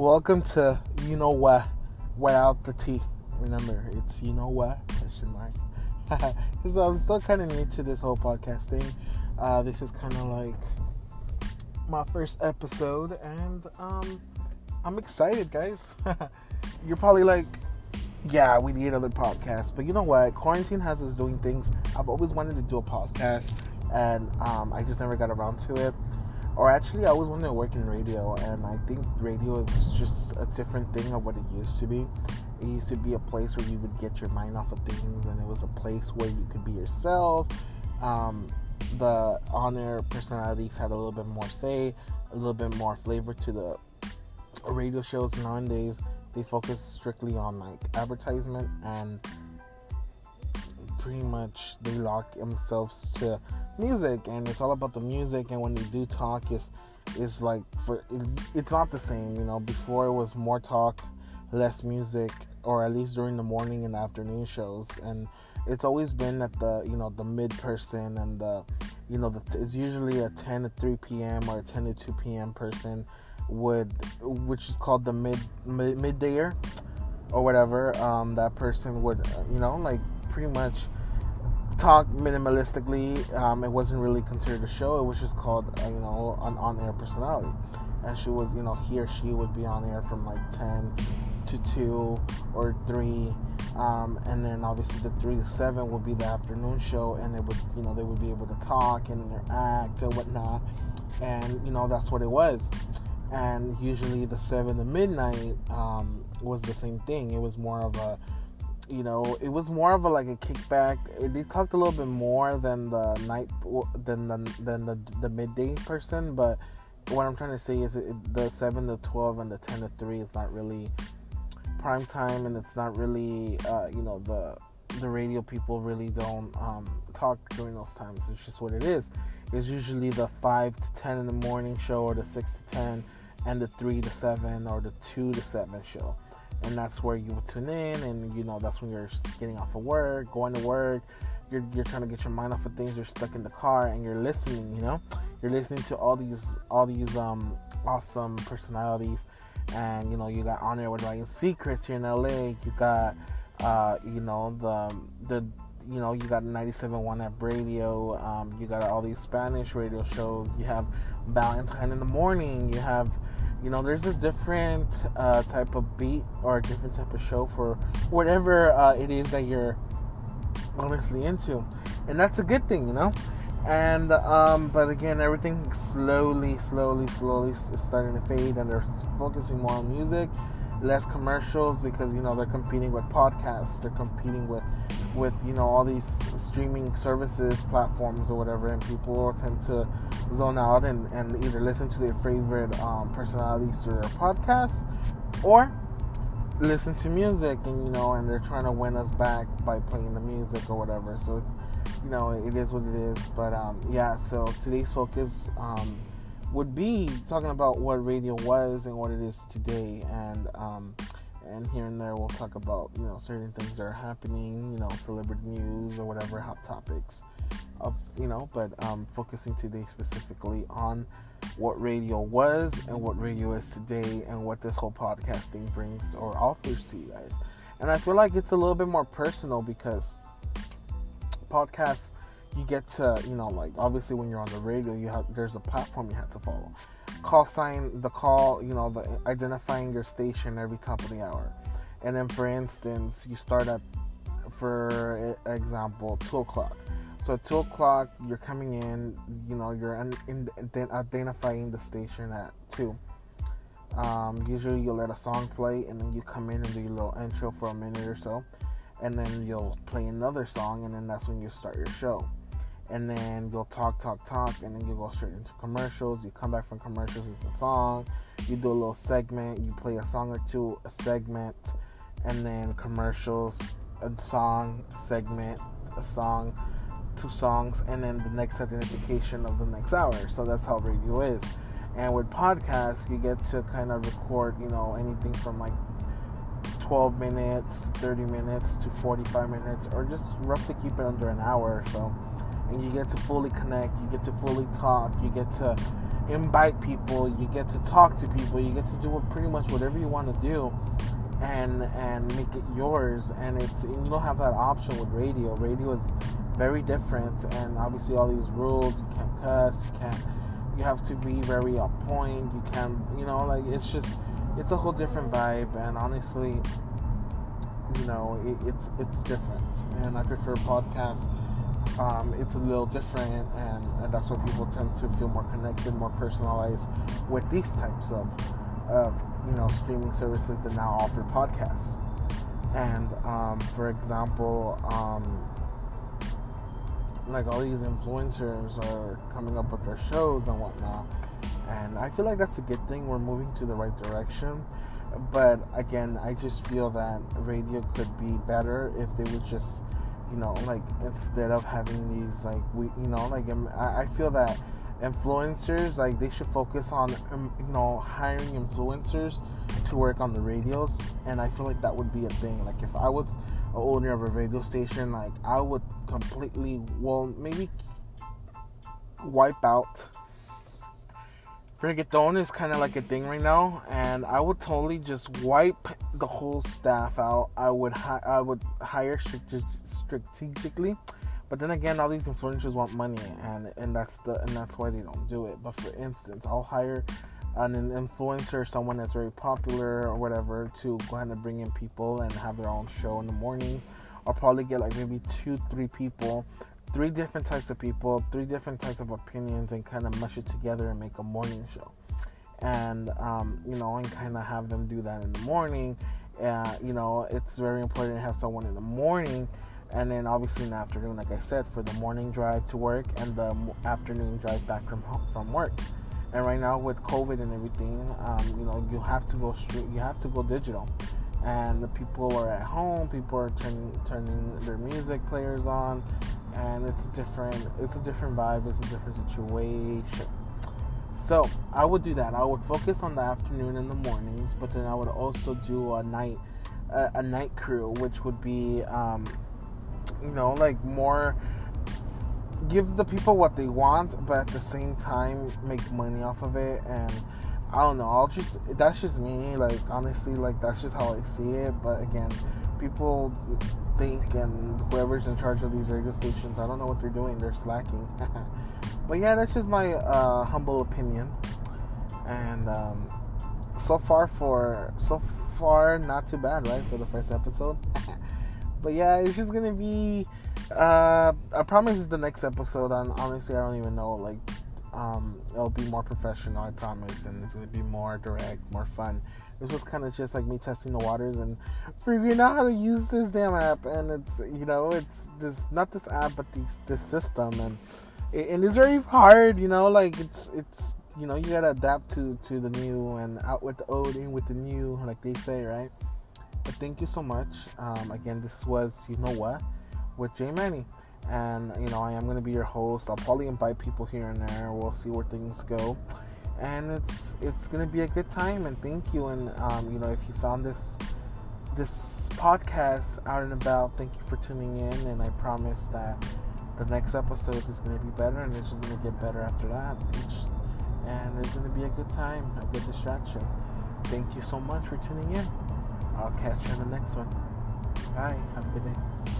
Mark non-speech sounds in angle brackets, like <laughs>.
Welcome to you know what without the T. Remember, it's you know what question mark. <laughs> so I'm still kind of new to this whole podcast thing. Uh, this is kind of like my first episode, and um, I'm excited, guys. <laughs> You're probably like, yeah, we need another podcast, but you know what? Quarantine has us doing things. I've always wanted to do a podcast, and um, I just never got around to it or actually I always wanted to work in radio and I think radio is just a different thing of what it used to be. It used to be a place where you would get your mind off of things and it was a place where you could be yourself. Um, the on-air personalities had a little bit more say, a little bit more flavor to the radio shows nowadays. They focus strictly on like advertisement and pretty much they lock themselves to music and it's all about the music and when they do talk it's it's like for it's not the same you know? Before it was more talk less music or at least during the morning and afternoon shows and it's always been that the you know the mid person and the you know the, it's usually a 10 to 3 p.m or a 10 to 2 p.m person would which is called the mid, mid middayer or whatever um, that person would you know like pretty much talk minimalistically. Um, it wasn't really considered a show. It was just called, uh, you know, an on-air personality. And she was, you know, he or she would be on air from like 10 to 2 or 3. Um, and then obviously the 3 to 7 would be the afternoon show. And it would, you know, they would be able to talk and interact and whatnot. And, you know, that's what it was. And usually the 7 to midnight um, was the same thing. It was more of a you know, it was more of a like a kickback. They talked a little bit more than the night than the than the, the midday person, but what I'm trying to say is it, the seven to twelve and the ten to three is not really prime time, and it's not really uh, you know the the radio people really don't um, talk during those times. It's just what it is. It's usually the five to ten in the morning show, or the six to ten, and the three to seven, or the two to seven show and that's where you tune in and you know that's when you're getting off of work going to work. You're, you're trying to get your mind off of things you're stuck in the car and you're listening you know? You're listening to all these all these um awesome personalities and you know you got on air with Ryan Seacrest here in LA you got uh you know the the you know you got 97.1 AMP Radio um, you got all these spanish radio shows. You have valentine in the morning you have you know there's a different uh, type of beat or a different type of show for whatever uh, it is that you're honestly into. And that's a good thing you know? And um, but again everything slowly slowly slowly is starting to fade and they're focusing more on music less commercials because you know they're competing with podcasts. They're competing with with you know all these streaming services platforms or whatever and people tend to zone out and, and either listen to their favorite um, personalities through their podcasts or listen to music and you know and they're trying to win us back by playing the music or whatever. So it's you know it is what it is. But um, yeah so today's focus um, would be talking about what radio was and what it is today. And um, and here and there we'll talk about you know certain things that are happening you know celebrity news or whatever hot topics of you know but um, focusing today specifically on what radio was and what radio is today and what this whole podcasting brings or offers to you guys. And i feel like it's a little bit more personal because podcasts you get to you know like obviously when you're on the radio you have there's a platform you have to follow. Call sign the call you know the identifying your station every top of the hour. And then for instance you start at for example two o'clock. So at two o'clock you're coming in you know you're in, in, identifying the station at two. Um, usually you'll let a song play and then you come in and do your little intro for a minute or so. And then you'll play another song and then that's when you start your show and then you'll talk, talk, talk, and then you go straight into commercials. You come back from commercials, it's a song. You do a little segment, you play a song or two, a segment, and then commercials, a song, segment, a song, two songs, and then the next identification of the next hour. So that's how radio is. And with podcasts, you get to kind of record, you know, anything from like 12 minutes, 30 minutes to 45 minutes, or just roughly keep it under an hour or so and you get to fully connect, you get to fully talk, you get to invite people, you get to talk to people, you get to do pretty much whatever you want to do and and make it yours. And it's and you don't have that option with radio. Radio is very different and obviously all these rules, you can't cuss, you can't you have to be very on point, you can't you know, like it's just it's a whole different vibe. And honestly you know, it, it's it's different. And I prefer podcasts um, it's a little different, and, and, that's why people tend to feel more connected, more personalized with these types of, of you know streaming services that now offer podcasts. And um, for example, um, like all these influencers are coming up with their shows and whatnot, and I feel like that's a good thing. We're moving to the right direction. But again, I just feel that radio could be better if they would just you know, like instead of having these like we, you know, like I, feel that influencers like they should focus on you know hiring influencers to work on the radios, and I feel like that would be a thing. Like if I was a owner of a radio station, like I would completely, well, maybe wipe out reggaeton is kind of like a thing right now, and I would totally just wipe the whole staff out. I would hi- I would hire strategically, but then again, all these influencers want money, and and that's the and that's why they don't do it. But for instance, I'll hire an influencer, someone that's very popular or whatever, to go ahead and bring in people and have their own show in the mornings. I'll probably get like maybe two, three people three different types of people, three different types of opinions, and kind of mush it together and make a morning show. And um, you know, and kind of have them do that in the morning. Uh, you know, it's very important to have someone in the morning, and then obviously in the afternoon, like I said, for the morning drive to work and the afternoon drive back from home, from work. And right now with COVID and everything, um, you know, you have to go straight, you have to go digital and the people are at home people are turning turning their music players on and it's a different it's a different vibe it's a different situation. So i would do that. I would focus on the afternoon and the mornings but then i would also do a night a, a night crew which would be um, you know like more give the people what they want but at the same time make money off of it. And i don't know i'll just that's just me. Like honestly like that's just how i see it. But again people think and whoever's in charge of these radio stations, I don't know what they're doing. They're slacking. <laughs> but yeah, that's just my uh, humble opinion. And um, so far for so far, not too bad, right, for the first episode. <laughs> but yeah, it's just gonna be. Uh, I promise the next episode. And honestly, I don't even know. Like, um, it'll be more professional. I promise, and it's gonna be more direct, more fun. This was kind of just like me testing the waters and figuring out how to use this damn app. And it's you know it's this not this app but this this system and and it's very hard. You know like it's it's you know you gotta adapt to to the new and out with the old in with the new like they say right. But thank you so much. Um, again, this was you know what with Jay Manny and you know I am gonna be your host. I'll probably invite people here and there. We'll see where things go and it's it's gonna be a good time and thank you and um, you know if you found this this podcast out and about thank you for tuning in and i promise that the next episode is to be better and it's just to get better after that and it's to be a good time a good distraction. Thank you so much for tuning in. I'll catch you in the next one. Bye. Have a good day